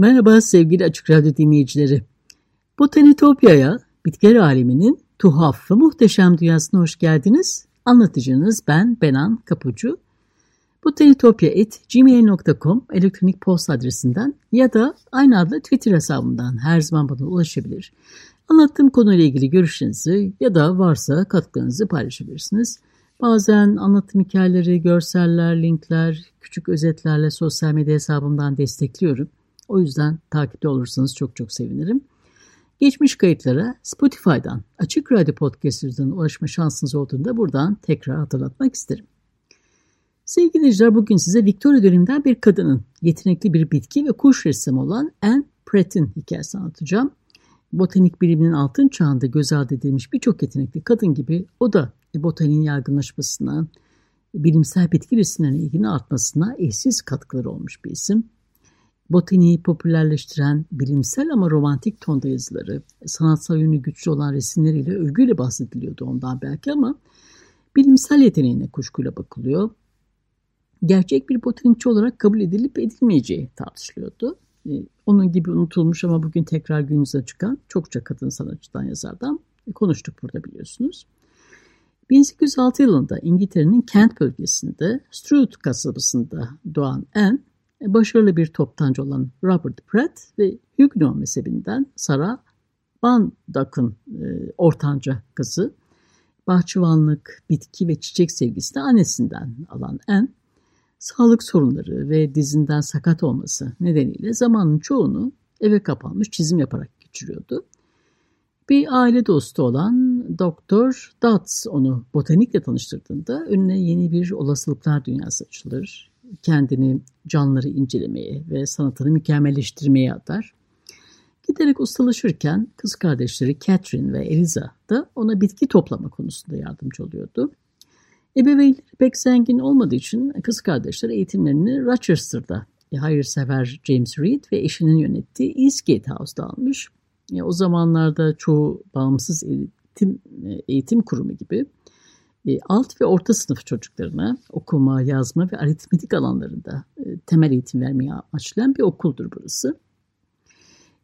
Merhaba sevgili Açık Radyo dinleyicileri. Botanitopya'ya, bitkiler aleminin tuhaf ve muhteşem dünyasına hoş geldiniz. Anlatıcınız ben Benan Kapucu. botanitopya.gmail.com elektronik posta adresinden ya da aynı adlı Twitter hesabımdan her zaman bana ulaşabilir. Anlattığım konuyla ilgili görüşlerinizi ya da varsa katkılarınızı paylaşabilirsiniz. Bazen anlatım hikayeleri, görseller, linkler, küçük özetlerle sosyal medya hesabımdan destekliyorum. O yüzden takipte olursanız çok çok sevinirim. Geçmiş kayıtlara Spotify'dan, Açık Radyo Podcast'ından ulaşma şansınız olduğunda buradan tekrar hatırlatmak isterim. Sevgili dinleyiciler bugün size Victoria döneminden bir kadının yetenekli bir bitki ve kuş ressamı olan Anne Pratt'in hikayesini anlatacağım. Botanik biliminin altın çağında göz ardı edilmiş birçok yetenekli kadın gibi o da botaniğin yaygınlaşmasına, bilimsel bitki resimlerine ilginin artmasına eşsiz katkıları olmuş bir isim botaniği popülerleştiren bilimsel ama romantik tonda yazıları, sanatsal yönü güçlü olan resimleriyle övgüyle bahsediliyordu ondan belki ama bilimsel yeteneğine kuşkuyla bakılıyor. Gerçek bir botanikçi olarak kabul edilip edilmeyeceği tartışılıyordu. Ee, onun gibi unutulmuş ama bugün tekrar günümüze çıkan çokça kadın sanatçıdan yazardan konuştuk burada biliyorsunuz. 1806 yılında İngiltere'nin Kent bölgesinde Stroud kasabasında doğan Anne başarılı bir toptancı olan Robert Pratt ve Huguenot mezhebinden Sarah Bandak'ın e, ortanca kızı. Bahçıvanlık, bitki ve çiçek sevgisini annesinden alan Anne, sağlık sorunları ve dizinden sakat olması nedeniyle zamanın çoğunu eve kapanmış çizim yaparak geçiriyordu. Bir aile dostu olan Doktor Dutz onu botanikle tanıştırdığında önüne yeni bir olasılıklar dünyası açılır kendini canlıları incelemeye ve sanatını mükemmelleştirmeye atar. Giderek ustalaşırken kız kardeşleri Catherine ve Eliza da ona bitki toplama konusunda yardımcı oluyordu. Ebeveynleri pek zengin olmadığı için kız kardeşler eğitimlerini Rochester'da e, hayırsever James Reed ve eşinin yönettiği Eastgate House'da almış. E, o zamanlarda çoğu bağımsız eğitim, e, eğitim kurumu gibi alt ve orta sınıf çocuklarına okuma, yazma ve aritmetik alanlarında e, temel eğitim vermeye amaçlayan bir okuldur burası.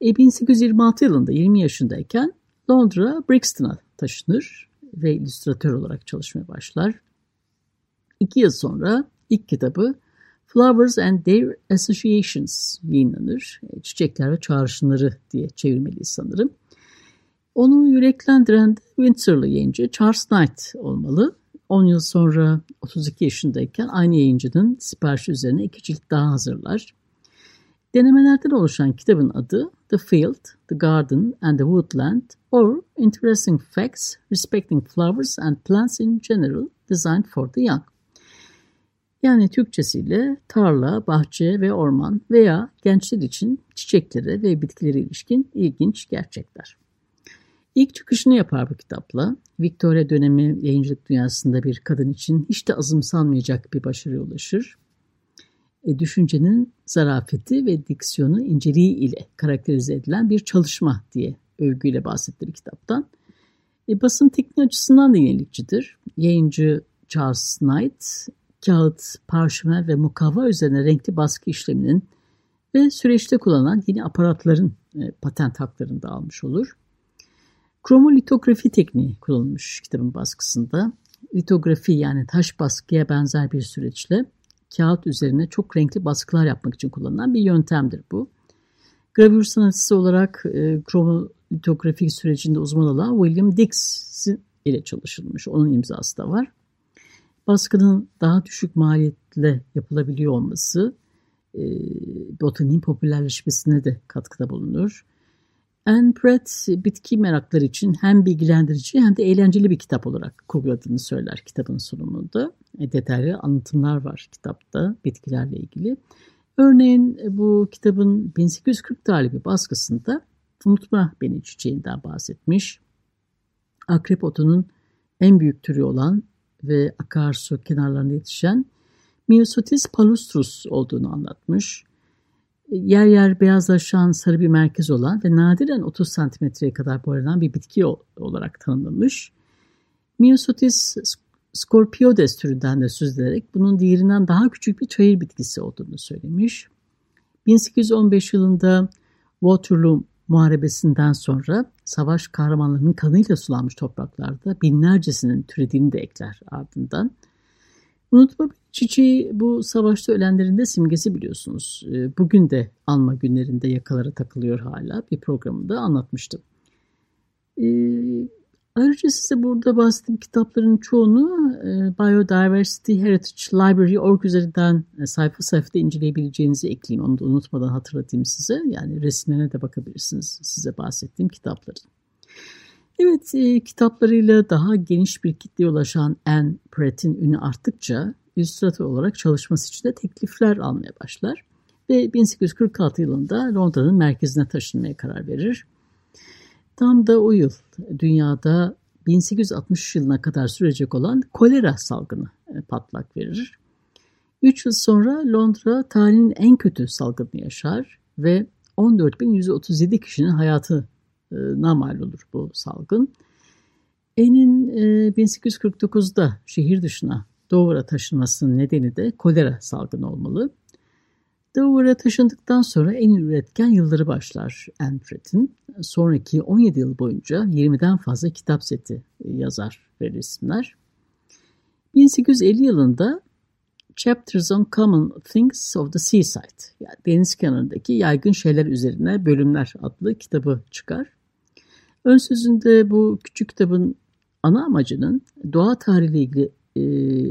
1826 yılında 20 yaşındayken Londra Brixton'a taşınır ve illüstratör olarak çalışmaya başlar. İki yıl sonra ilk kitabı Flowers and Their Associations yayınlanır. E, Çiçekler ve Çağrışımları diye çevirmeliyiz sanırım. Onu yüreklendiren de Windsor'lı yayıncı Charles Knight olmalı. 10 yıl sonra 32 yaşındayken aynı yayıncının siparişi üzerine iki cilt daha hazırlar. Denemelerden oluşan kitabın adı The Field, The Garden and the Woodland or Interesting Facts Respecting Flowers and Plants in General Designed for the Young. Yani Türkçesiyle tarla, bahçe ve orman veya gençler için çiçeklere ve bitkilere ilişkin ilginç gerçekler. İlk çıkışını yapar bu kitapla. Victoria dönemi yayıncılık dünyasında bir kadın için hiç de azımsanmayacak bir başarıya ulaşır. E, düşüncenin zarafeti ve diksiyonu inceliği ile karakterize edilen bir çalışma diye övgüyle bahsettiği kitaptan. E, basın tekniği açısından da yenilikçidir. Yayıncı Charles Knight, kağıt, parşömen ve mukavva üzerine renkli baskı işleminin ve süreçte kullanılan yeni aparatların e, patent haklarını da almış olur. Kromolitografi tekniği kullanılmış kitabın baskısında. Litografi yani taş baskıya benzer bir süreçle kağıt üzerine çok renkli baskılar yapmak için kullanılan bir yöntemdir bu. Gravür sanatçısı olarak e, kromolitografi sürecinde uzman olan William Dix ile çalışılmış. Onun imzası da var. Baskının daha düşük maliyetle yapılabiliyor olması e, botaniğin popülerleşmesine de katkıda bulunur. Anne Pratt bitki merakları için hem bilgilendirici hem de eğlenceli bir kitap olarak kurguladığını söyler kitabın sunumunda. E, detaylı anlatımlar var kitapta bitkilerle ilgili. Örneğin e, bu kitabın 1840 tarihli baskısında unutma beni çiçeğinden bahsetmiş. Akrep otunun en büyük türü olan ve akarsu kenarlarında yetişen Myosotis palustrus olduğunu anlatmış. Yer yer beyazlaşan sarı bir merkez olan ve nadiren 30 santimetreye kadar boylanan bir bitki olarak tanımlamış. Myosotis Scorpiodes türünden de söz bunun diğerinden daha küçük bir çayır bitkisi olduğunu söylemiş. 1815 yılında Waterloo Muharebesinden sonra savaş kahramanlarının kanıyla sulanmış topraklarda binlercesinin türediğini de ekler ardından. Unutma çiçeği bu savaşta ölenlerin de simgesi biliyorsunuz. Ee, bugün de anma günlerinde yakalara takılıyor hala bir programında anlatmıştım. Ee, Ayrıca size burada bahsettiğim kitapların çoğunu e, Biodiversity Heritage Library org üzerinden e, sayfa sayfada inceleyebileceğinizi ekleyeyim. Onu da unutmadan hatırlatayım size. Yani resimlerine de bakabilirsiniz size bahsettiğim kitapların. Evet, e, kitaplarıyla daha geniş bir kitleye ulaşan Anne Pratt'in ünü arttıkça illüstratör olarak çalışması için de teklifler almaya başlar. Ve 1846 yılında Londra'nın merkezine taşınmaya karar verir. Tam da o yıl dünyada 1860 yılına kadar sürecek olan kolera salgını e, patlak verir. 3 yıl sonra Londra tarihinin en kötü salgını yaşar ve 14.137 kişinin hayatına mal olur bu salgın. En'in 1849'da e, şehir dışına Dover'a taşınmasının nedeni de kolera salgını olmalı. Dover'a taşındıktan sonra en üretken yılları başlar Anfred'in. Sonraki 17 yıl boyunca 20'den fazla kitap seti yazar ve resimler. 1850 yılında Chapters on Common Things of the Seaside, yani deniz kenarındaki yaygın şeyler üzerine bölümler adlı kitabı çıkar. Ön sözünde bu küçük kitabın ana amacının doğa tarihiyle ilgili e,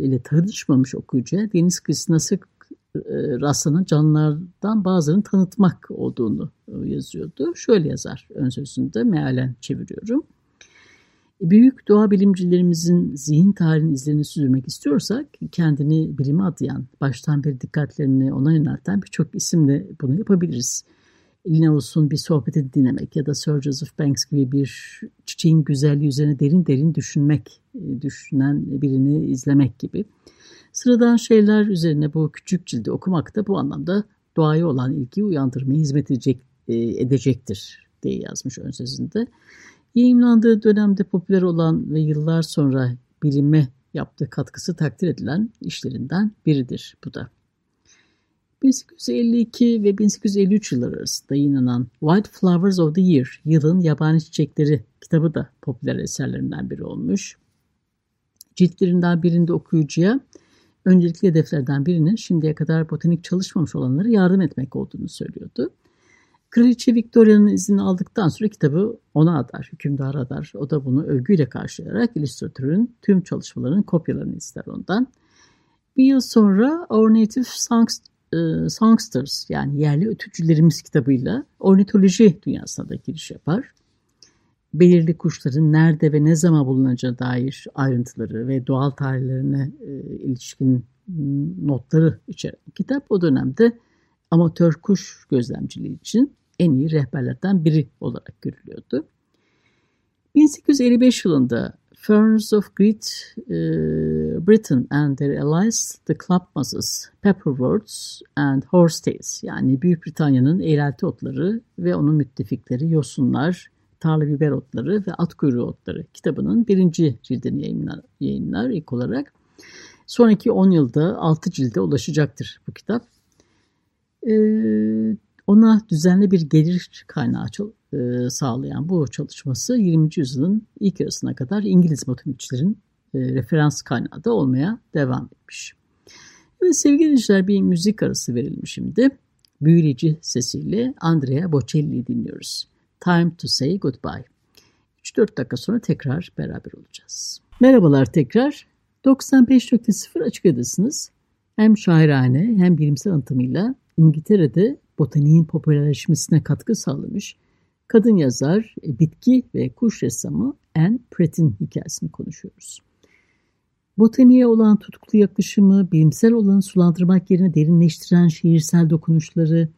ile tanışmamış okuyucuya deniz kıyısına sık e, rastlanan canlılardan bazılarını tanıtmak olduğunu e, yazıyordu. Şöyle yazar ön sözünde mealen çeviriyorum. E, büyük doğa bilimcilerimizin zihin tarihinin izlerini süzmek istiyorsak kendini bilime adayan, baştan beri dikkatlerini ona yönelten birçok isimle bunu yapabiliriz. Olsun bir sohbeti dinlemek ya da Sir Joseph Banks gibi bir çiçeğin güzelliği üzerine derin derin düşünmek, düşünen birini izlemek gibi. Sıradan şeyler üzerine bu küçük cildi okumak da bu anlamda doğaya olan ilgiyi uyandırmaya hizmet edecek, e, edecektir diye yazmış ön sözünde. Yayınlandığı dönemde popüler olan ve yıllar sonra bilime yaptığı katkısı takdir edilen işlerinden biridir bu da. 1852 ve 1853 yılları arasında yayınlanan White Flowers of the Year, yılın yabani çiçekleri kitabı da popüler eserlerinden biri olmuş. Ciltlerinden birinde okuyucuya öncelikli hedeflerden birinin şimdiye kadar botanik çalışmamış olanlara yardım etmek olduğunu söylüyordu. Kraliçe Victoria'nın izni aldıktan sonra kitabı ona adar, hükümdara adar. O da bunu övgüyle karşılayarak illüstratörün tüm çalışmalarının kopyalarını ister ondan. Bir yıl sonra Our Native Songs, e, Songsters yani yerli ötücülerimiz kitabıyla ornitoloji dünyasına da giriş yapar belirli kuşların nerede ve ne zaman bulunacağı dair ayrıntıları ve doğal tarihlerine e, ilişkin notları içeren kitap o dönemde amatör kuş gözlemciliği için en iyi rehberlerden biri olarak görülüyordu. 1855 yılında Ferns of Great e, Britain and their allies, the club mosses, pepperworts and horsetails yani Büyük Britanya'nın eğrelti otları ve onun müttefikleri yosunlar, Tarla Biber Otları ve At Kuyruğu Otları kitabının birinci cildini yayınlar, yayınlar ilk olarak. Sonraki 10 yılda 6 cilde ulaşacaktır bu kitap. Ee, ona düzenli bir gelir kaynağı e, sağlayan bu çalışması 20. yüzyılın ilk yarısına kadar İngiliz botanikçilerin e, referans kaynağı da olmaya devam etmiş. Evet sevgili dinleyiciler bir müzik arası verelim şimdi. Büyüleyici sesiyle Andrea Bocelli'yi dinliyoruz. Time to Say Goodbye. 3-4 dakika sonra tekrar beraber olacağız. Merhabalar tekrar. 95.0 Açık Adasınız. Hem şairane hem bilimsel anlatımıyla İngiltere'de botaniğin popülerleşmesine katkı sağlamış kadın yazar, e, bitki ve kuş ressamı Anne Pratt'in hikayesini konuşuyoruz. Botaniğe olan tutkulu yaklaşımı, bilimsel olanı sulandırmak yerine derinleştiren şiirsel dokunuşları,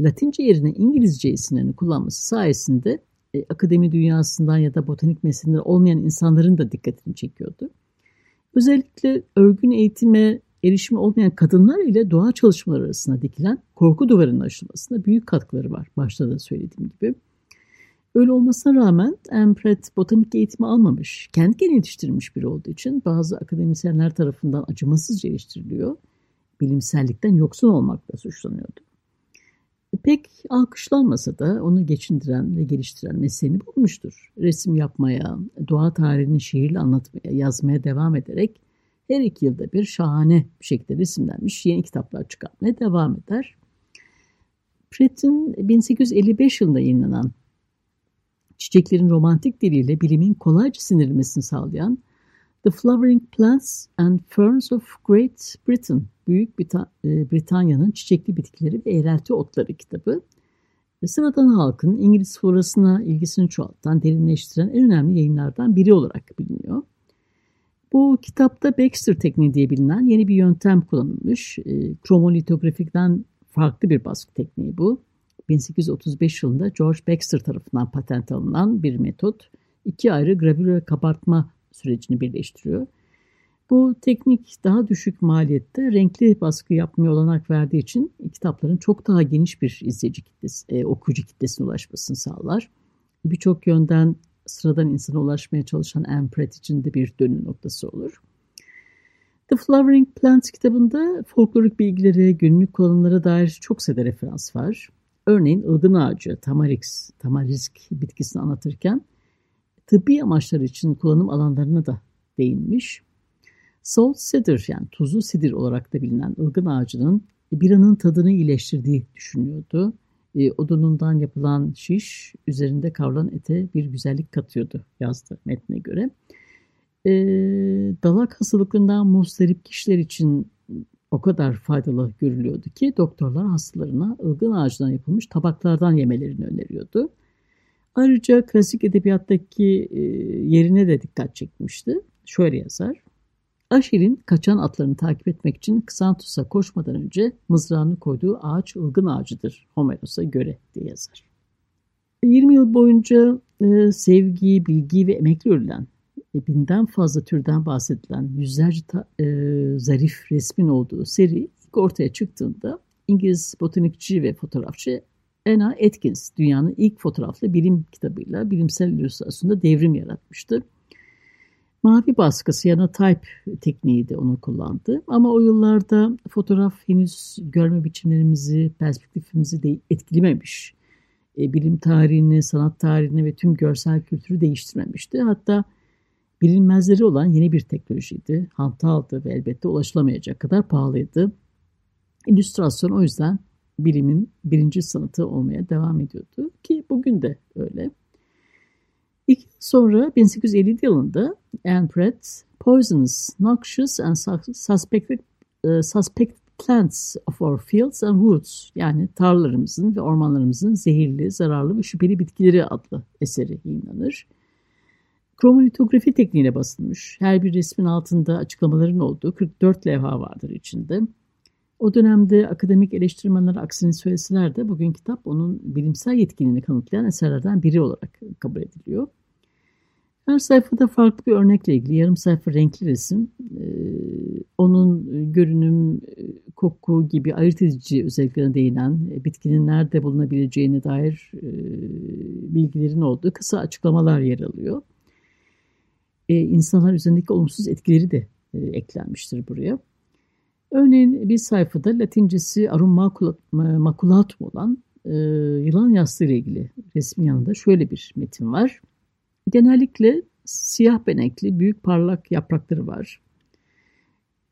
Latince yerine İngilizce isimlerini kullanması sayesinde e, akademi dünyasından ya da botanik meseleleri olmayan insanların da dikkatini çekiyordu. Özellikle örgün eğitime erişimi olmayan kadınlar ile doğa çalışmaları arasında dikilen korku duvarının aşılmasına büyük katkıları var. Başta da söylediğim gibi. Öyle olmasına rağmen Empret botanik eğitimi almamış, kendi kendine yetiştirilmiş biri olduğu için bazı akademisyenler tarafından acımasızca eleştiriliyor. Bilimsellikten yoksun olmakla suçlanıyordu. Pek alkışlanmasa da onu geçindiren ve geliştiren mesleğini bulmuştur. Resim yapmaya, doğa tarihini şiirle anlatmaya, yazmaya devam ederek her iki yılda bir şahane bir şekilde resimlenmiş yeni kitaplar çıkartmaya devam eder. Pratt'in 1855 yılında yayınlanan çiçeklerin romantik diliyle bilimin kolayca sindirilmesini sağlayan The Flowering Plants and Ferns of Great Britain, Büyük e, Britanya'nın çiçekli bitkileri ve eğrelti otları kitabı, sıradan halkın İngiliz florasına ilgisini çoğaltan, derinleştiren en önemli yayınlardan biri olarak biliniyor. Bu kitapta Baxter tekniği diye bilinen yeni bir yöntem kullanılmış. E, kromolitografikten farklı bir baskı tekniği bu. 1835 yılında George Baxter tarafından patent alınan bir metot. İki ayrı gravür ve kabartma sürecini birleştiriyor. Bu teknik daha düşük maliyette renkli baskı yapmaya olanak verdiği için kitapların çok daha geniş bir izleyici kitlesi, e, okuyucu kitlesine ulaşmasını sağlar. Birçok yönden sıradan insana ulaşmaya çalışan Anne Pratt için de bir dönüm noktası olur. The Flowering Plants kitabında folklorik bilgilere, günlük kullanımlara dair çok sayıda referans var. Örneğin ılgın ağacı, tamarix, tamarisk bitkisini anlatırken tıbbi amaçlar için kullanım alanlarına da değinmiş. Salt cedar yani tuzlu sidir olarak da bilinen ılgın ağacının biranın tadını iyileştirdiği düşünüyordu. E, odunundan yapılan şiş üzerinde kavrulan ete bir güzellik katıyordu yazdı metne göre. E, dalak hastalıklarından muzdarip kişiler için o kadar faydalı görülüyordu ki doktorlar hastalarına ılgın ağacından yapılmış tabaklardan yemelerini öneriyordu. Ayrıca klasik edebiyattaki e, yerine de dikkat çekmişti. Şöyle yazar. Aşil'in kaçan atlarını takip etmek için Ksantus'a koşmadan önce mızrağını koyduğu ağaç ılgın ağacıdır Homeros'a göre diye yazar. 20 yıl boyunca e, sevgi, bilgi ve emekli örülen e, binden fazla türden bahsedilen yüzlerce ta, e, zarif resmin olduğu seri ilk ortaya çıktığında İngiliz botanikçi ve fotoğrafçı Anna Atkins dünyanın ilk fotoğraflı bilim kitabıyla bilimsel illüstrasyonda devrim yaratmıştı. Mavi baskısı yana type tekniği de onu kullandı. Ama o yıllarda fotoğraf henüz görme biçimlerimizi, perspektifimizi de etkilememiş. E, bilim tarihini, sanat tarihini ve tüm görsel kültürü değiştirmemişti. Hatta bilinmezleri olan yeni bir teknolojiydi. Hantaldı ve elbette ulaşılamayacak kadar pahalıydı. İllüstrasyon o yüzden bilimin birinci sanatı olmaya devam ediyordu ki bugün de öyle. İki sonra 1850 yılında Anne Pratt, Poisonous, Noxious and Suspected, uh, Plants of Our Fields and Woods yani tarlalarımızın ve ormanlarımızın zehirli, zararlı ve şüpheli bitkileri adlı eseri yayınlanır. Kromolitografi tekniğine basılmış. Her bir resmin altında açıklamaların olduğu 44 levha vardır içinde. O dönemde akademik eleştirmenler aksini söyleseler de bugün kitap onun bilimsel yetkinliğini kanıtlayan eserlerden biri olarak kabul ediliyor. Her sayfada farklı bir örnekle ilgili yarım sayfa renkli resim, e, onun görünüm, e, koku gibi ayırt edici özelliklerine değinen, e, bitkinin nerede bulunabileceğine dair bilgilerin olduğu kısa açıklamalar yer alıyor. İnsanlar üzerindeki olumsuz etkileri de eklenmiştir buraya. Örneğin bir sayfada latincesi arum maculatum olan yılan yastığı ile ilgili resmin yanında şöyle bir metin var. Genellikle siyah benekli, büyük parlak yaprakları var.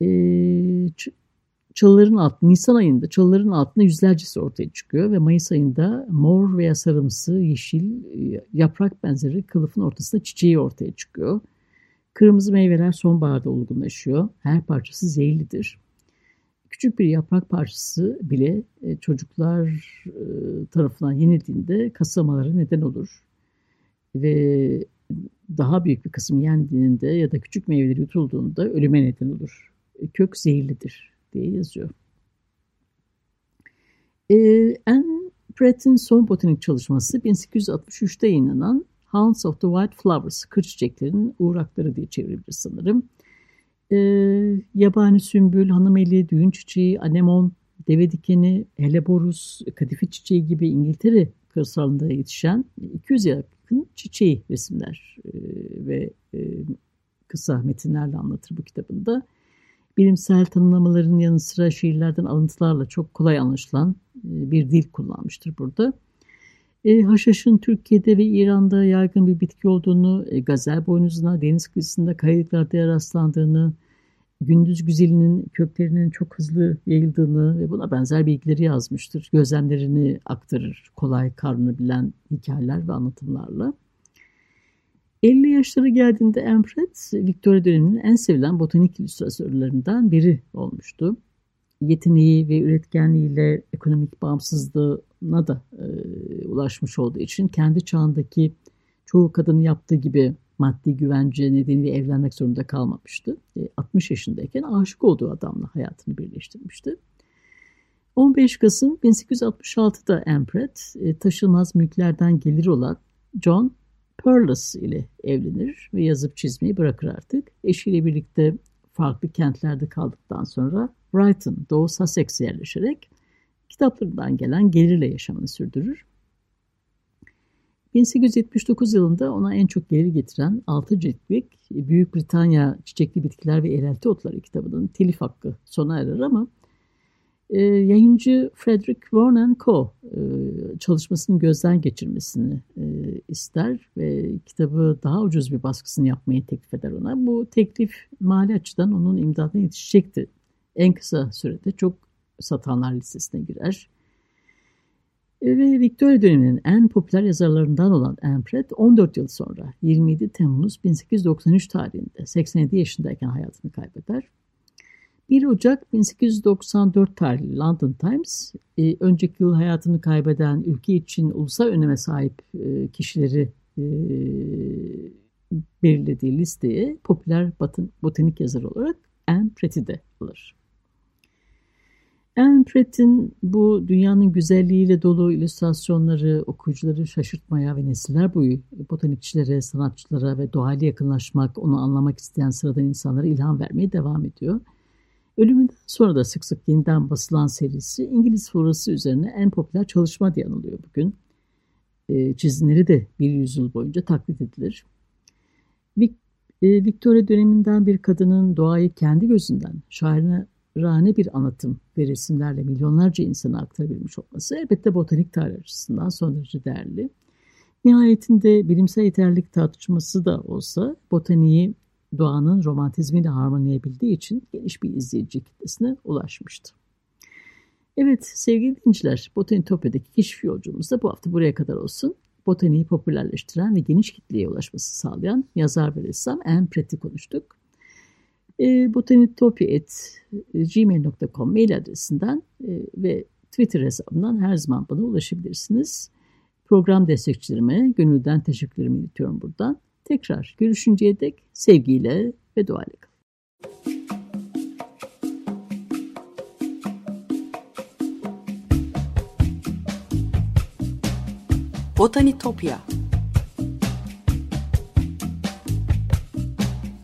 Ee, çalıların alt, Nisan ayında çalıların altında yüzlercesi ortaya çıkıyor ve Mayıs ayında mor veya sarımsı, yeşil, yaprak benzeri kılıfın ortasında çiçeği ortaya çıkıyor. Kırmızı meyveler sonbaharda olgunlaşıyor. Her parçası zehirlidir. küçük bir yaprak parçası bile e, çocuklar e, tarafından yenildiğinde kasamalara neden olur. Ve daha büyük bir kısım yendiğinde ya da küçük meyveler yutulduğunda ölüme neden olur. E, kök zehirlidir diye yazıyor. Ee, Anne Pratt'in son botanik çalışması 1863'te yayınlanan Hounds of the White Flowers, kır çiçeklerinin uğrakları diye çevrilir sanırım. Ee, yabani sümbül, hanımeli, düğün çiçeği, anemon, deve dikeni, heleborus, kadife çiçeği gibi İngiltere kırsalında yetişen 200 yakın çiçeği resimler e, ve e, kısa metinlerle anlatır bu kitabında. Bilimsel tanımlamaların yanı sıra şiirlerden alıntılarla çok kolay anlaşılan e, bir dil kullanmıştır burada. E, haşhaşın Türkiye'de ve İran'da yaygın bir bitki olduğunu, e, gazel boynuzuna, deniz kıyısında kayalıklarda rastlandığını, gündüz güzelinin köklerinin çok hızlı yayıldığını ve buna benzer bilgileri yazmıştır. Gözlemlerini aktarır kolay karnını bilen hikayeler ve anlatımlarla. 50 yaşları geldiğinde Emfred, Victoria döneminin en sevilen botanik illüstratörlerinden biri olmuştu. Yeteneği ve üretkenliğiyle ekonomik bağımsızlığına da e, ulaşmış olduğu için kendi çağındaki çoğu kadının yaptığı gibi maddi güvence nedeniyle evlenmek zorunda kalmamıştı. 60 e, yaşındayken aşık olduğu adamla hayatını birleştirmişti. 15 Kasım 1866'da Empret e, taşınmaz mülklerden gelir olan John Perlis ile evlenir ve yazıp çizmeyi bırakır artık. Eşiyle birlikte farklı kentlerde kaldıktan sonra Brighton, Doğu Sussex'e yerleşerek kitaplarından gelen gelirle yaşamını sürdürür. 1879 yılında ona en çok gelir getiren 6 ciltlik Büyük Britanya Çiçekli Bitkiler ve Eğrelti Otları kitabının telif hakkı sona erer ama e, yayıncı Frederick Warren Co. E, çalışmasını gözden geçirmesini e, ister ve kitabı daha ucuz bir baskısını yapmayı teklif eder ona. Bu teklif mali açıdan onun imdadına yetişecekti. En kısa sürede çok satanlar listesine girer. Ve Victoria döneminin en popüler yazarlarından olan Pratt 14 yıl sonra 27 Temmuz 1893 tarihinde 87 yaşındayken hayatını kaybeder. 1 Ocak 1894 tarihli London Times, e, önceki yıl hayatını kaybeden ülke için ulusal öneme sahip e, kişileri e, belirlediği listeye popüler botanik yazarı olarak Anne Pratt'i de alır. Alan Pratt'in bu dünyanın güzelliğiyle dolu illüstrasyonları okuyucuları şaşırtmaya ve nesiller boyu botanikçilere, sanatçılara ve doğayla yakınlaşmak, onu anlamak isteyen sıradan insanlara ilham vermeye devam ediyor. Ölümünden sonra da sık sık yeniden basılan serisi İngiliz florası üzerine en popüler çalışma diye anılıyor bugün. E, çizimleri de bir yüzyıl boyunca taklit edilir. Victoria döneminden bir kadının doğayı kendi gözünden şairine rane bir anlatım ve resimlerle milyonlarca insana aktarabilmiş olması elbette botanik tarih açısından son derece değerli. Nihayetinde bilimsel yeterlilik tartışması da olsa botaniği doğanın romantizmiyle harmanlayabildiği için geniş bir izleyici kitlesine ulaşmıştı. Evet sevgili dinleyiciler, Botanitopya'daki keşif yolculuğumuz da bu hafta buraya kadar olsun. Botaniği popülerleştiren ve geniş kitleye ulaşması sağlayan yazar ve ressam Anne Pratt'i konuştuk. E, botanitopya.gmail.com mail adresinden e, ve Twitter hesabından her zaman bana ulaşabilirsiniz. Program destekçilerime gönülden teşekkürlerimi iletiyorum buradan. Tekrar görüşünceye dek sevgiyle ve duayla kalın. Botanitopya